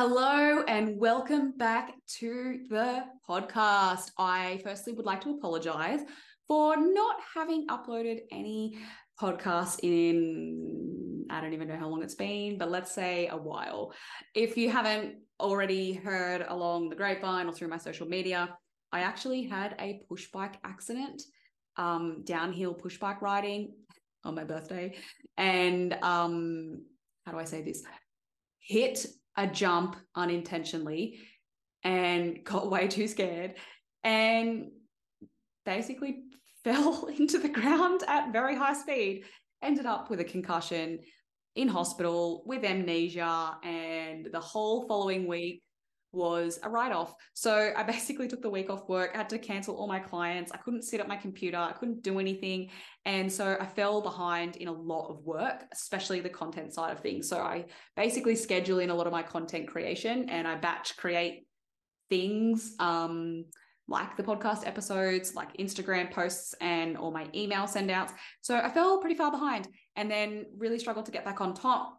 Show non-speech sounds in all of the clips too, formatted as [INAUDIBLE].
Hello and welcome back to the podcast. I firstly would like to apologize for not having uploaded any podcasts in, I don't even know how long it's been, but let's say a while. If you haven't already heard along the grapevine or through my social media, I actually had a push bike accident, um, downhill push bike riding on my birthday. And um, how do I say this? Hit a jump unintentionally and [LAUGHS] got way too scared and basically [LAUGHS] fell [LAUGHS] into the ground at very high speed. Ended up with a concussion in hospital with amnesia and the whole following week was a write off. So I [LAUGHS] basically took the week off work, I had to cancel all my clients. I couldn't sit at my computer, I couldn't do anything. And so I fell behind in a lot of work, especially the content side of things. So I basically schedule in a lot of my content creation and I batch create things um, like the podcast episodes, like Instagram posts and all my email send outs. So I fell pretty far behind and then really struggled to get back on top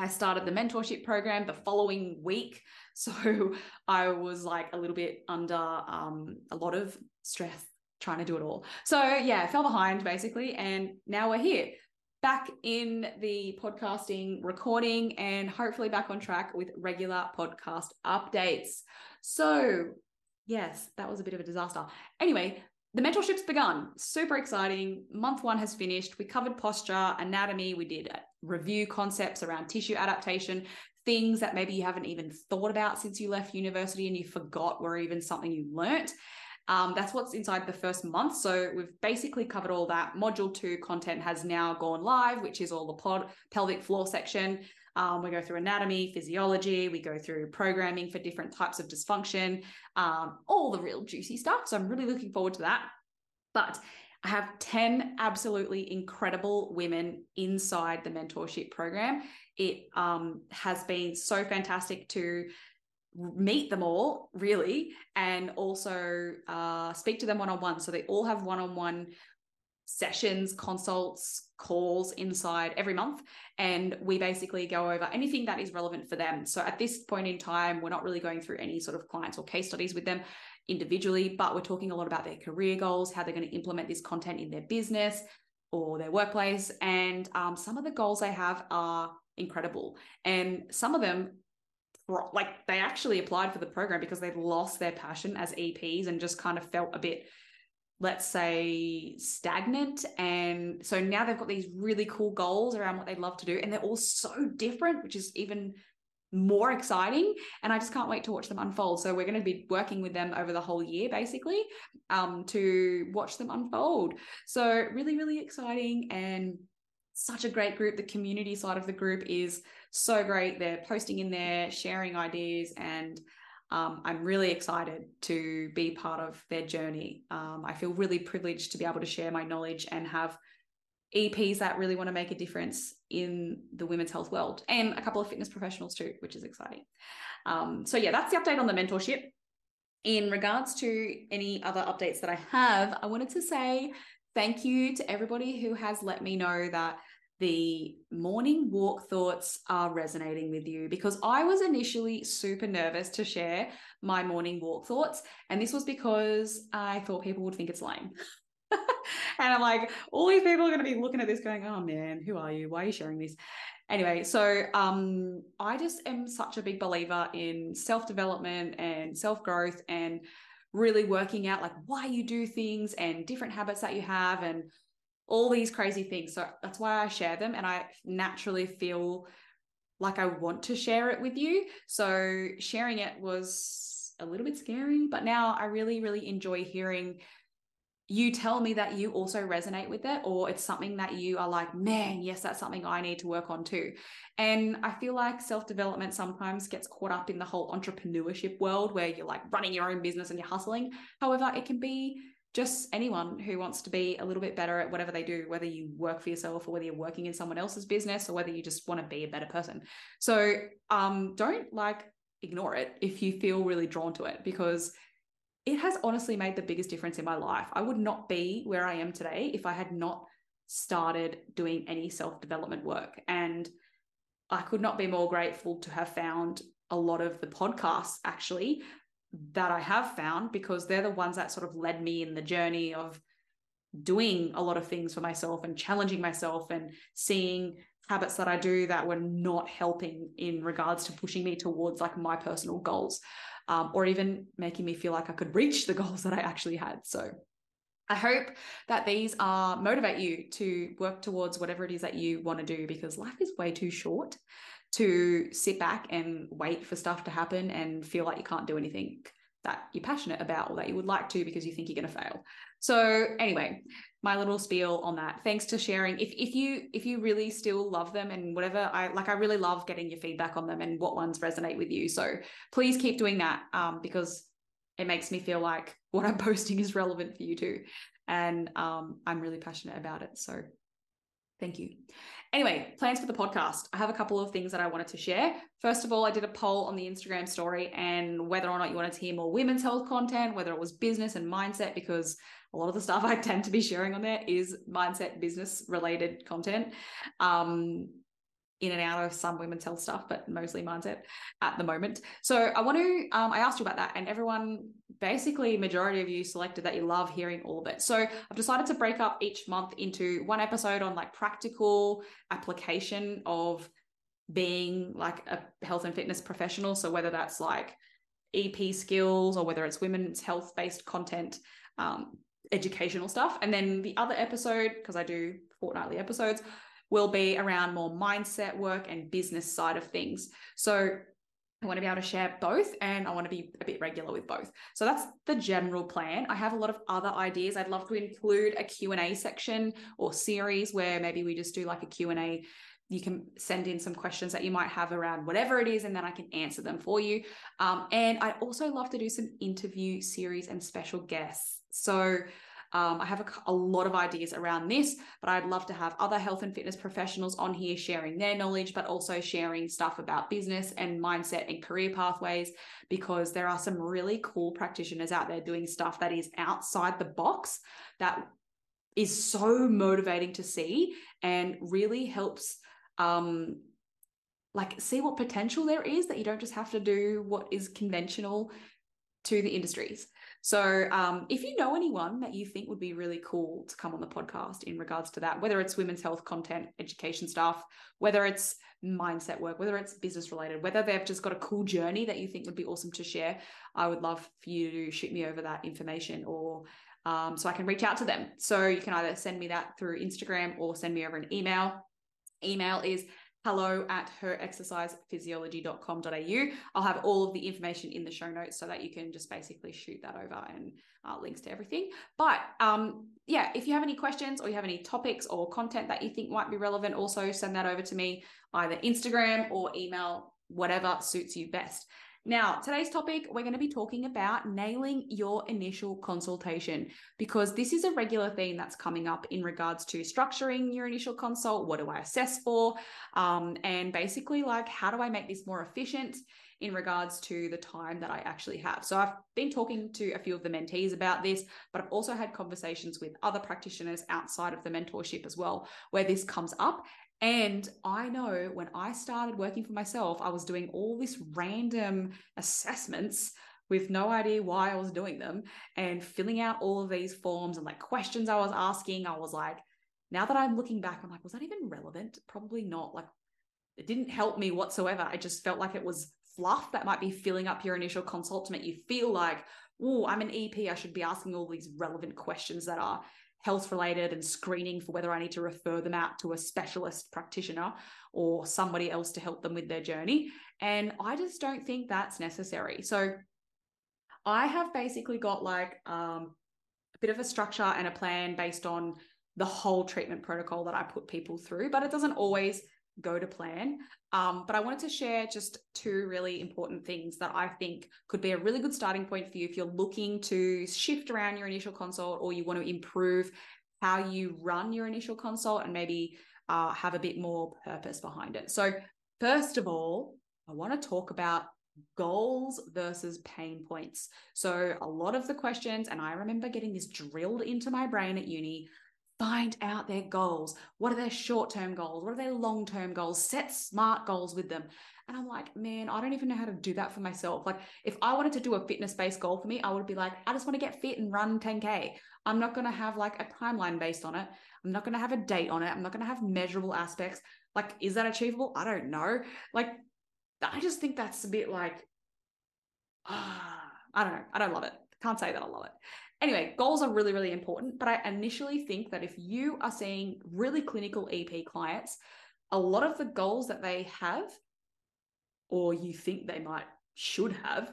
I started the mentorship program the following week. [LAUGHS] So I was like a little bit under um, a lot of stress trying to do it all. So yeah, fell behind basically. And now we're here back in the podcasting recording and hopefully back on track with regular podcast updates. So, yes, that was a bit of a disaster. Anyway, the mentorship's begun. Super exciting. Month one has finished. We covered posture, anatomy. We did review concepts around tissue adaptation, things that maybe you haven't even thought about since you left university and you forgot were even something you learnt. Um, that's what's inside the first month. So we've basically covered all that. Module two content has now gone live, which is all the pod pelvic floor section. Um, we go through anatomy, physiology, we go through programming for different types of dysfunction, um, all the real juicy stuff. So I'm really looking forward to that. But I have 10 absolutely incredible women inside the mentorship program. It um, has been so fantastic to meet them all, really, and also uh, speak to them one on one. So they all have one on one sessions, consults, calls inside every month. And we basically go over anything that is relevant for them. So at this point in time, we're not really going through any sort of clients or case studies with them individually, but we're talking a lot about their career goals, how they're going to implement this content in their business or their workplace. And um, some of the goals they have are incredible. And some of them, like they actually applied for the program because they'd lost their passion as EPs and just kind of felt a bit let's say stagnant and so now they've got these really cool goals around what they'd love to do and they're all so different which is even more exciting and i just can't wait to watch them unfold. So we're going to be working with them over the whole year basically um, to watch them unfold. So really really exciting and such a great group. The community side of the group is so great. They're posting in there sharing ideas and um, I'm really excited to be part of their journey. Um, I feel really privileged to be able to share my knowledge and have EPs that really want to make a difference in the women's health world and a couple of fitness professionals too, which is exciting. Um, so, yeah, that's the update on the mentorship. In regards to any other updates that I have, I wanted to say thank you to everybody who has let me know that the morning walk thoughts are resonating with you because I was initially super nervous to share my morning walk thoughts. And this was because I thought people would think it's lame. [LAUGHS] and I'm like, all these people are going to be looking at this going, oh man, who are you? Why are you sharing this? Anyway, so um, I just am such a big believer in self development and self growth and really working out like why you do things and different habits that you have and all these crazy things. So that's why I share them. And I naturally feel like I want to share it with you. So sharing it was a little bit scary, but now I really, really enjoy hearing you tell me that you also resonate with it or it's something that you are like man yes that's something i need to work on too. And i feel like self-development sometimes gets caught up in the whole entrepreneurship world where you're like running your own business and you're hustling. However it can be just anyone who wants to be a little bit better at whatever they do whether you work for yourself or whether you're working in someone else's business or whether you just want to be a better person. So um don't like ignore it if you feel really drawn to it because it has honestly made the biggest difference in my life. I would not be where I am today if I had not started doing any self development work. And I could not be more grateful to have found a lot of the podcasts actually that I have found because they're the ones that sort of led me in the journey of doing a lot of things for myself and challenging myself and seeing habits that I do that were not helping in regards to pushing me towards like my personal goals um, or even making me feel like I could reach the [LAUGHS] goals that I actually had. So I hope that these are motivate you to work towards whatever it is that you want to do because life is way too short to sit back and wait for stuff to happen and feel like you can't do anything that you're passionate about or that you would like to because you think you're going to fail. So anyway, my little spiel on that. Thanks to sharing. If if you if you really still love them and whatever, I like I really love getting your feedback on them and what ones resonate with you. So please keep doing that um, because it makes me feel like what I'm [LAUGHS] posting is relevant for you too. And um, I'm really passionate about it. So thank you. Anyway, plans for the podcast. I have a couple of things that I wanted to share. First of all, I did a poll on the Instagram story and whether or not you wanted to hear more women's health content, whether it was business and mindset, because a lot of the stuff I [LAUGHS] tend to be sharing on there is mindset, business related content. Um, in and out of some women's health stuff, but mostly mindset at the moment. So I want to, um, I asked you about that, and everyone, basically, majority of you selected that you love hearing all of it. So I've decided to break up each month into one episode on like practical application of being like a health and fitness professional. So whether that's like EP skills or whether it's women's health based content, um, educational stuff. And then the other episode, because I do fortnightly episodes, will be around more mindset work and business side of things. So I want to be able to share both and I want to be a bit regular with both. So that's the general plan. I have a lot of other ideas. I'd love to include a Q&A section or series where maybe we just do like a Q&A you can send in some questions that you might have around whatever it is, and then I can answer them for you. Um, and I also love to do some interview series and special guests. So um, I have a, a, lot of ideas around this, but I'd love to have other health and fitness professionals on here sharing their knowledge, but also sharing stuff about business and mindset and career pathways, because there are some really cool practitioners out there doing stuff that is outside the box that is so motivating to see and really helps um like see what potential there is that you don't just have to do what is conventional to the industries so, um, if you know anyone that you think would be really cool to come on the podcast in regards to that, whether it's women's health content, education stuff, whether it's mindset work, whether it's business related, whether they've just got a cool journey that you think would be awesome to share, I would love for you to shoot me over that information or um, so I can reach out to them. So, you can either send me that through Instagram or send me over an email. Email is hello at herexercisephysiology.com.au. I'll have all of the information in the show notes so that you can just basically shoot that over and uh, links to everything. But um, yeah, if you have any questions or you have any topics or content that you think might be relevant, also send that over to me either Instagram or email, whatever suits you best. Now, today's topic, we're going to be talking about nailing your initial consultation because this is a regular theme that's coming up in regards to structuring your initial consult. What do I assess for? Um, and basically, like, how do I make this more efficient? in regards to the time that I actually have. So I've been talking to a few of the mentees about this, but I've also had conversations with other practitioners outside of the mentorship as well, where this comes up. And I know when I started working for myself, I was doing all this random assessments with no idea why I was doing them and filling out all of these forms and like questions I was asking. I was like, now that I'm looking back, I'm like, was that even relevant? Probably not. Like, it didn't help me whatsoever. I just felt like it was fluff that might be filling up your initial consult to make you feel like, oh, I'm an EP. I should be asking all these relevant questions that are health related and screening for whether I need to refer them out to a specialist practitioner or somebody else to help them with their journey. And I just don't think that's necessary. So I have basically got like um, a bit of a structure and a plan based on the whole treatment protocol that I put people through, but it doesn't always go to plan. Um, but I wanted to share just two really important things that I think could be a really good starting point for you if you're looking to shift around your initial consult or you want to improve how you run your initial consult and maybe uh, have a bit more purpose behind it. So, first of all, I want to talk about goals versus pain points. So, a lot of the questions, and I remember getting this drilled into my brain at uni find out their goals. What are their short term goals? What are their long term goals? Set smart goals with them. And I'm like, man, I don't even know how to do that for myself. Like, if I wanted to do a fitness based goal for me, I would be like, I just want to get fit and run 10K. I'm not going to have like a timeline based on it. I'm not going to have a date on it. I'm not going to have measurable aspects. Like, is that achievable? I don't know. Like, I just think that's a bit like, ah, [SIGHS] I don't know. I don't love it. Can't say that I love it. Anyway, goals are really, really important. But I initially think that if you are seeing really clinical EP clients, a lot of the goals that they have or you think they might should have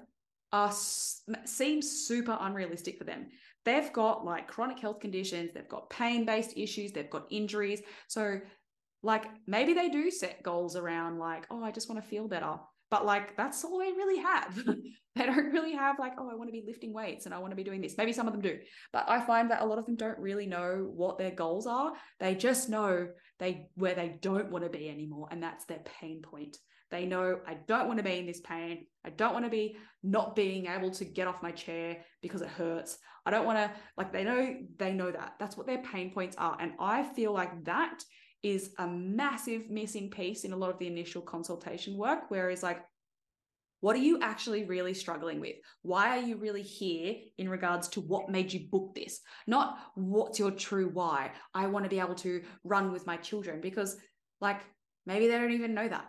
are seem super unrealistic for them. They've got like chronic health conditions, they've got pain-based issues, they've got injuries. So like maybe they do set goals around like, oh, I just want to feel better. But like that's all they really have. [LAUGHS] they don't really have like, oh, I want to be lifting weights and I want to be doing this. Maybe some of them do. But I find that a lot of them don't really know what their goals are. They just know they where they don't want to be anymore. And that's their pain point. They know I don't want to be in this pain. I don't want to be not being able to get off my chair because it hurts. I don't want to, like, they know, they know that. That's what their pain points are. And I feel like that is a massive missing piece in a lot of the initial consultation work, whereas, like, what are you actually really struggling with? Why are you really here in regards to what made you book this? Not what's your true why. I want to be able to run with my children because, like, maybe they don't even know that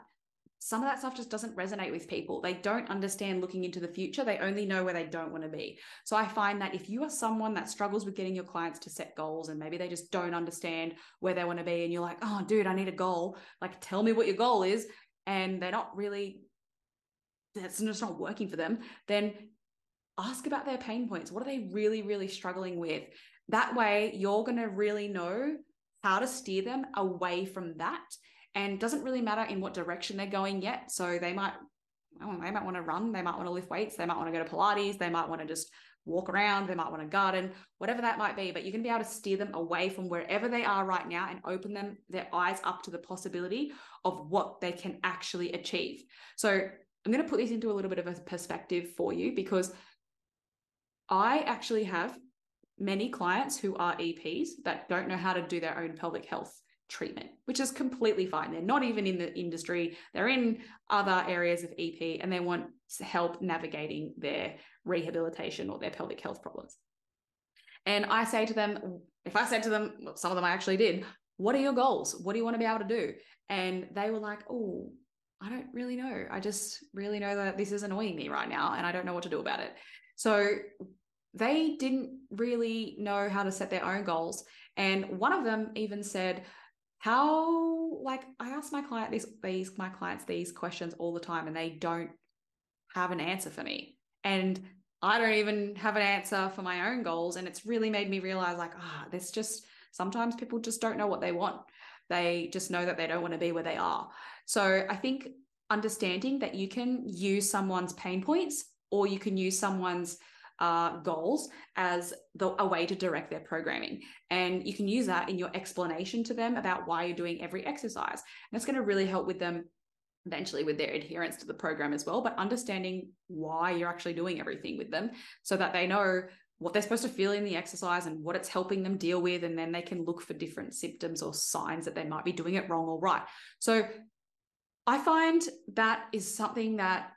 some of that stuff just doesn't resonate with people. They don't understand looking into the future. They only know where they don't want to be. So I find that if you are someone that struggles with getting your clients to set goals and maybe they just don't understand where they want to be, and you're like, oh, dude, I need a goal, like tell me what your goal is, and they're not really, that's just not working for them, then ask about their pain points. What are they really, really struggling with? That way, you're going to really know how to steer them away from that and doesn't really matter in what direction they're going yet. So they might, they might want to run, they might want to lift weights, they might want to go to Pilates, they might want to just walk around, they might want to garden, whatever that might be. But you're to be able to steer them away from wherever they are right now and open them their eyes up to the possibility of what they can actually achieve. So I'm going to put this into a little bit of a perspective for you because I actually have many clients who are EPs that don't know how to do their own pelvic health treatment, which is completely fine. They're not even in the industry, they're in other areas of EP and they want help navigating their rehabilitation or their pelvic health problems. And I say to them, if I said to them, some of them I actually did, what are your goals? What do you want to be able to do? And they were like, oh, I don't really know. I just really know that this is annoying me right now and I don't know what to do about it. So they didn't really know how to set their own goals. And one of them even said, how like i ask my client these my clients these questions all the time and they don't have an answer for me. And i don't even have an answer for my own goals and it's really made me realize like ah oh, there's just sometimes people just don't know what they want. They just know that they don't want to be where they are. So i think understanding that you can use someone's pain points or you can use someone's uh, goals as the, a way to direct their programming. And you can use that in your explanation to them about why you're doing every exercise. And it's going to really help with them eventually with their adherence to the program as well, but understanding why you're actually doing everything with them so that they know what they're supposed to feel in the exercise and what it's helping them deal with. And then they can look for different symptoms or signs that they might be doing it wrong or right. So I find that is something that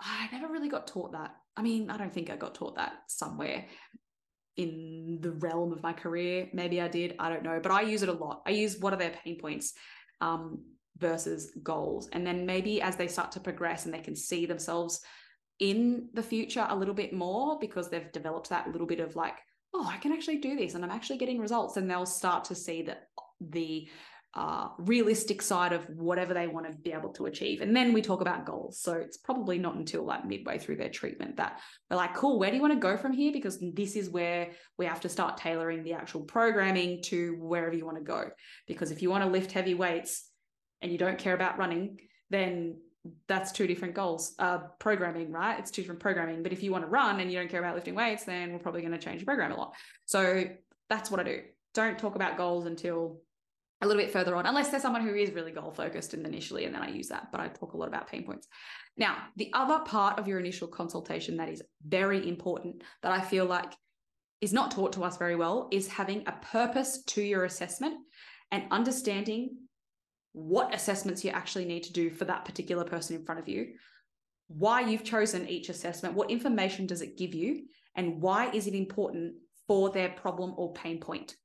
I never really got taught that I mean, I don't think I got taught that somewhere in the realm of my career. Maybe I did, I don't know, but I use it a lot. I use what are their pain points um, versus goals. And then maybe as they start to progress and they can see themselves in the future a little bit more because they've developed that little bit of like, oh, I can actually do this and I'm actually getting results. And they'll start to see that the uh, realistic side of whatever they want to be able to achieve. And then we talk about goals. So it's probably not until like midway through their treatment that we're like, cool, where do you want to go from here? Because this is where we have to start tailoring the actual programming to wherever you want to go. Because if you want to lift heavy weights and you don't care about running, then that's two different goals uh programming right it's two different programming but if you want to run and you don't care about lifting weights then we're probably going to change the program a lot so that's what i do don't talk about goals until a little bit further on, unless there's someone who is really goal focused and initially, and then I use that. But I talk a lot about pain points. Now, the other part of your initial consultation that is very important that I feel like is not taught to us very well is having a purpose to your assessment and understanding what assessments you actually need to do for that particular person in front of you, why you've chosen each assessment, what information does it give you, and why is it important for their problem or pain point.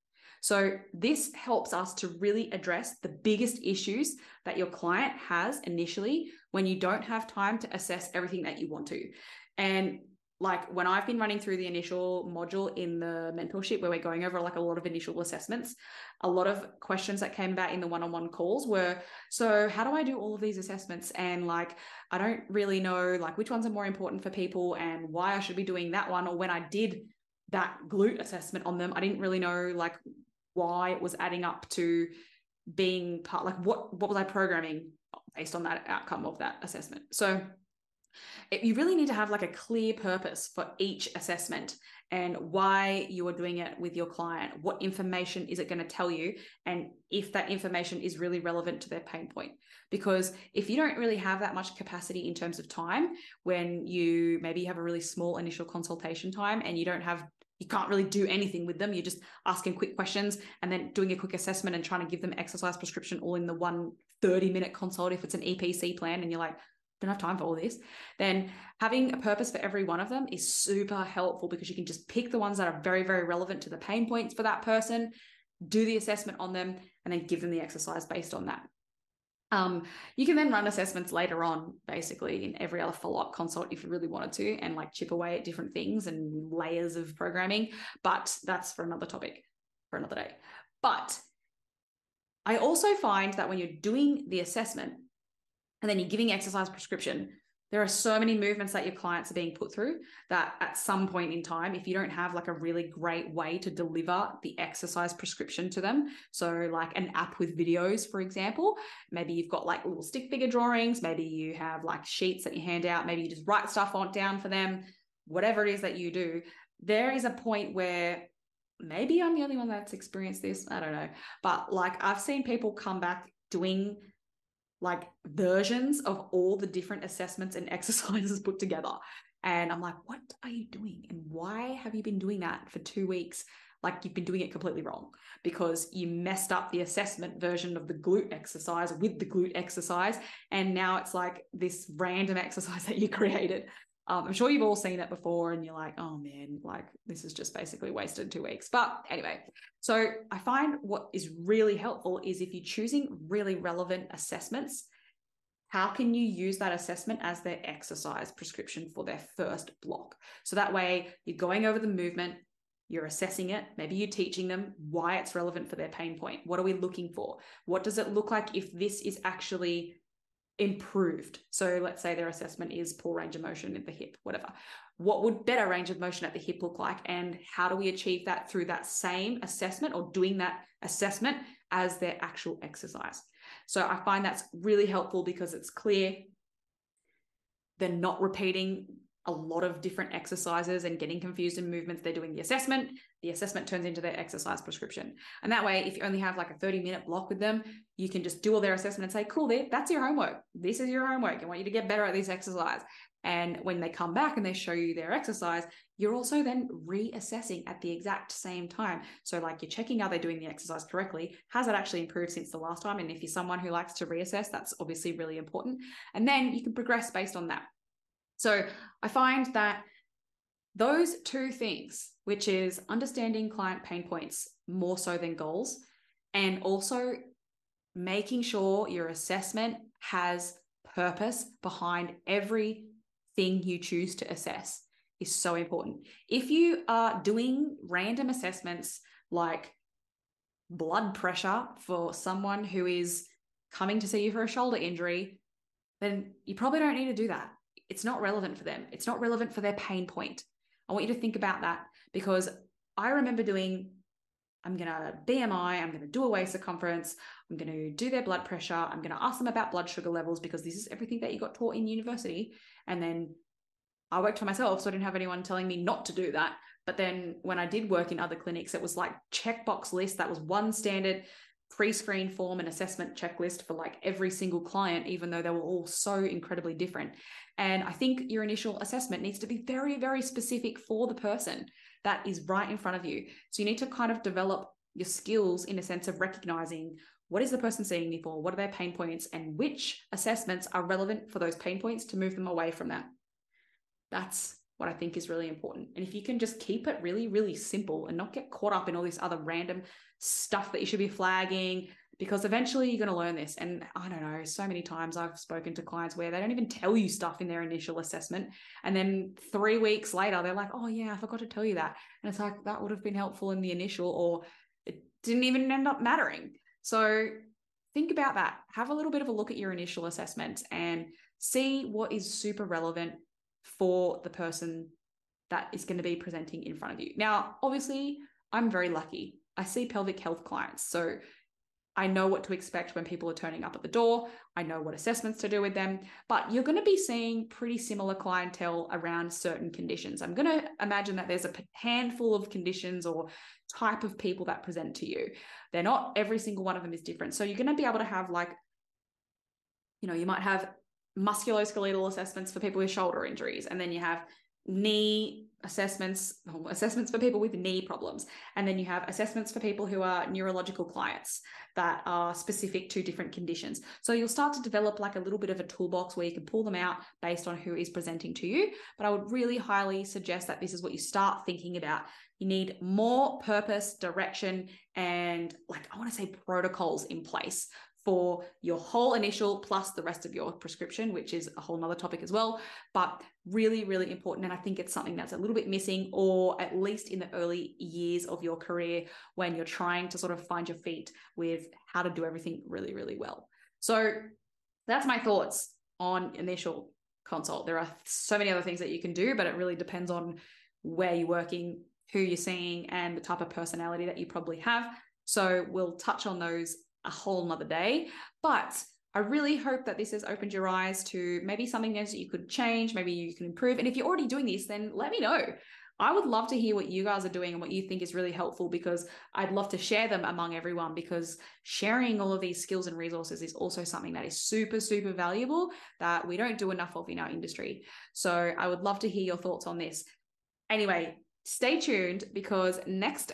So, this helps us to really address the biggest issues that your client has initially when you don't have time to assess everything that you want to. And like when I've been running through the initial module in the mentorship where we're going over like a lot of initial assessments, a lot of questions that came about in the one-on-one calls were, so how do I do all of these assessments? And like, I don't really know like which ones are more important for people and why I should be doing that one. Or when I did that glute assessment on them, I didn't really know like why it was adding up to being part, like what, what was I programming based on that outcome of that assessment? So it, you really need to have like a clear purpose for each assessment and why you are doing it with your client. What information is it going to tell you? And if that information is really relevant to their pain point. Because if you don't really have that much capacity in terms of time, when you maybe have a really small initial consultation time and you don't have you can't really do anything with them. You're just asking quick questions and then doing a quick assessment and trying to give them exercise prescription all in the one 30 minute consult if it's an EPC plan and you're like, don't have time for all this, then having a purpose for every one of them is super helpful because you can just pick the ones that are very, very relevant to the pain points for that person, do the assessment on them, and then give them the exercise based on that. Um, you can then run assessments later on, basically in every other follow up consult if you really wanted to, and like chip away at different things and layers of programming. But that's for another topic for another day. But I also find that when you're doing the assessment, and then you're giving exercise prescription, there are so many movements that your clients are being put through that at some point in time, if you don't have like a really great way to deliver the exercise prescription to them, so like an app with videos, for example, maybe you've got like little stick figure drawings, maybe you have like sheets that you hand out, maybe you just write stuff on down for them, whatever it is that you do, there is a point where maybe I'm the only one that's experienced this. I don't know. But like I've seen people come back doing like versions of all the different assessments and [LAUGHS] exercises put together. And I'm like, what are you doing? And why have you been doing that for two weeks? Like you've been doing it completely wrong because you messed up the assessment version of the glute exercise with the glute exercise. And now it's like this random [LAUGHS] exercise that you created. Um, I'm sure you've all seen it before and you're like, oh man, like this is just basically wasted two weeks. But anyway, so I find what is really helpful is if you're choosing really relevant assessments, how can you use that assessment as their exercise prescription for their first block? So that way you're going over the movement, you're assessing it, maybe you're teaching them why it's relevant for their pain point. What are we looking for? What does it look like if this is actually improved. So let's say their assessment is poor range of motion at the hip, whatever. What would better range of motion at the hip look like? And how do we achieve that through that same assessment or doing that assessment as their actual exercise? So I find that's really helpful because it's clear. They're not repeating a lot of different exercises and getting confused in movements. They're doing the assessment. The assessment turns into their exercise prescription. And that way, if you only have like a 30 minute block with them, you can just do all their assessment and say, cool, there, that's your homework. This is your homework. I want you to get better at this exercise. And when they come back and they show you their exercise, you're also then reassessing at the exact same time. So, like, you're checking are they doing the exercise correctly? Has it actually improved since the last time? And if you're someone who likes to reassess, that's obviously really important. And then you can progress based on that. So I find that those two things, which is understanding client pain points more so than goals, and also making sure your assessment has purpose behind everything you choose to assess is so important. If you are doing random assessments like blood pressure for someone who is coming to see you for a shoulder injury, then you probably don't need to do that it's not relevant for them. It's not relevant for their pain point. I want you to think about that because I remember doing, I'm going to BMI, I'm going to do a waist circumference, I'm going to do their blood pressure, I'm going to ask them about blood sugar levels because this is everything that you got taught in university. And then I worked for myself, so I didn't have anyone telling me not to do that. But then when I did work in other clinics, it was like checkbox list. That was one standard pre-screen form and assessment checklist for like every single client, even though they were all so incredibly different. And I think your initial assessment needs to be very, very specific for the person that is right in front of you. So you need to kind of develop your skills in a sense of recognizing what is the person seeing me for? What are their pain points? And which assessments are relevant for those pain points to move them away from that? That's what I think is really important. And if you can just keep it really, really simple and not get caught up in all this other random stuff that you should be flagging, because eventually you're going to learn this. And I don't know, so many times I've spoken to clients where they don't even tell you stuff in their initial assessment. And then three weeks later, they're like, oh, yeah, I forgot to tell you that. And it's like, that would have been helpful in the initial, or it didn't even end up mattering. So think about that. Have a little bit of a look at your initial assessment and see what is super relevant for the person that is going to be presenting in front of you. Now, obviously, I'm very lucky. I see pelvic health clients. So I know what to expect when people are turning up at the door. I know what assessments to do with them, but you're going to be seeing pretty similar clientele around certain conditions. I'm going to imagine that there's a handful of conditions or type of people that present to you. They're not every single one of them is different. So you're going to be able to have like, you know, you might have musculoskeletal assessments for people with shoulder injuries, and then you have knee assessments [LAUGHS] assessments for people with knee problems and then you have assessments for people who are neurological clients that are specific to different conditions. So you'll start to develop like a little bit of a toolbox where you can pull them out based on who is presenting to you. But i would really highly suggest that this is what you start thinking about. You need more purpose direction and like i want to say protocols in place for your whole initial plus the rest of your prescription, which is a whole nother topic as well. But really, really important. And I think it's something that's a little bit missing, or at least in the early years of your career when you're trying to sort of find your feet with how to do everything really, really well. So that's my thoughts on initial consult. There are so many other things that you can do, but it really depends on where you're working, who you're seeing, and the type of personality that you probably have. So we'll touch on those a whole nother day. But I really hope that this has opened your eyes to maybe something else that you could change, maybe you can improve. And if you're already doing this, then let me know. I would love to hear what you guys are doing and what you think is really helpful because I'd love to share them among everyone because sharing all of these skills and resources is also something that is super, super valuable that we don't do enough of in our industry. So I would love to hear your thoughts on this. Anyway, stay tuned because next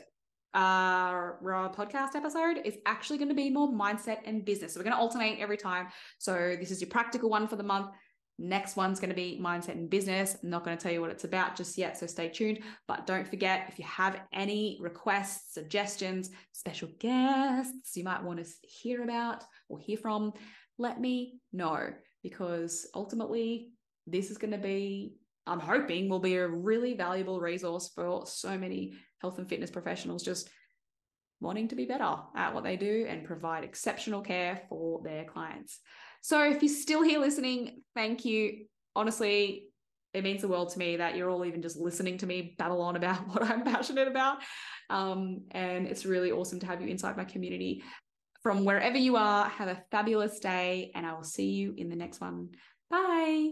uh podcast episode is actually going to be more mindset and business. So we're going to alternate every time. So this is your practical one for the month. Next one's going to be mindset and business. I'm not going to tell you what it's about just yet, so stay tuned. But don't forget if you have any requests, suggestions, special guests you might want to hear about or hear from, let me know because ultimately this is going to be I'm hoping will be a really valuable resource for so many health and fitness professionals just wanting to be better at what they do and provide exceptional care for their clients. So if you're still here listening, thank you. Honestly, it means the world to me that you're all even just listening to me babble on about [LAUGHS] what I'm passionate about. Um, and it's really awesome to have you inside my community. From wherever you are, have a fabulous day, and I will see you in the next one. Bye.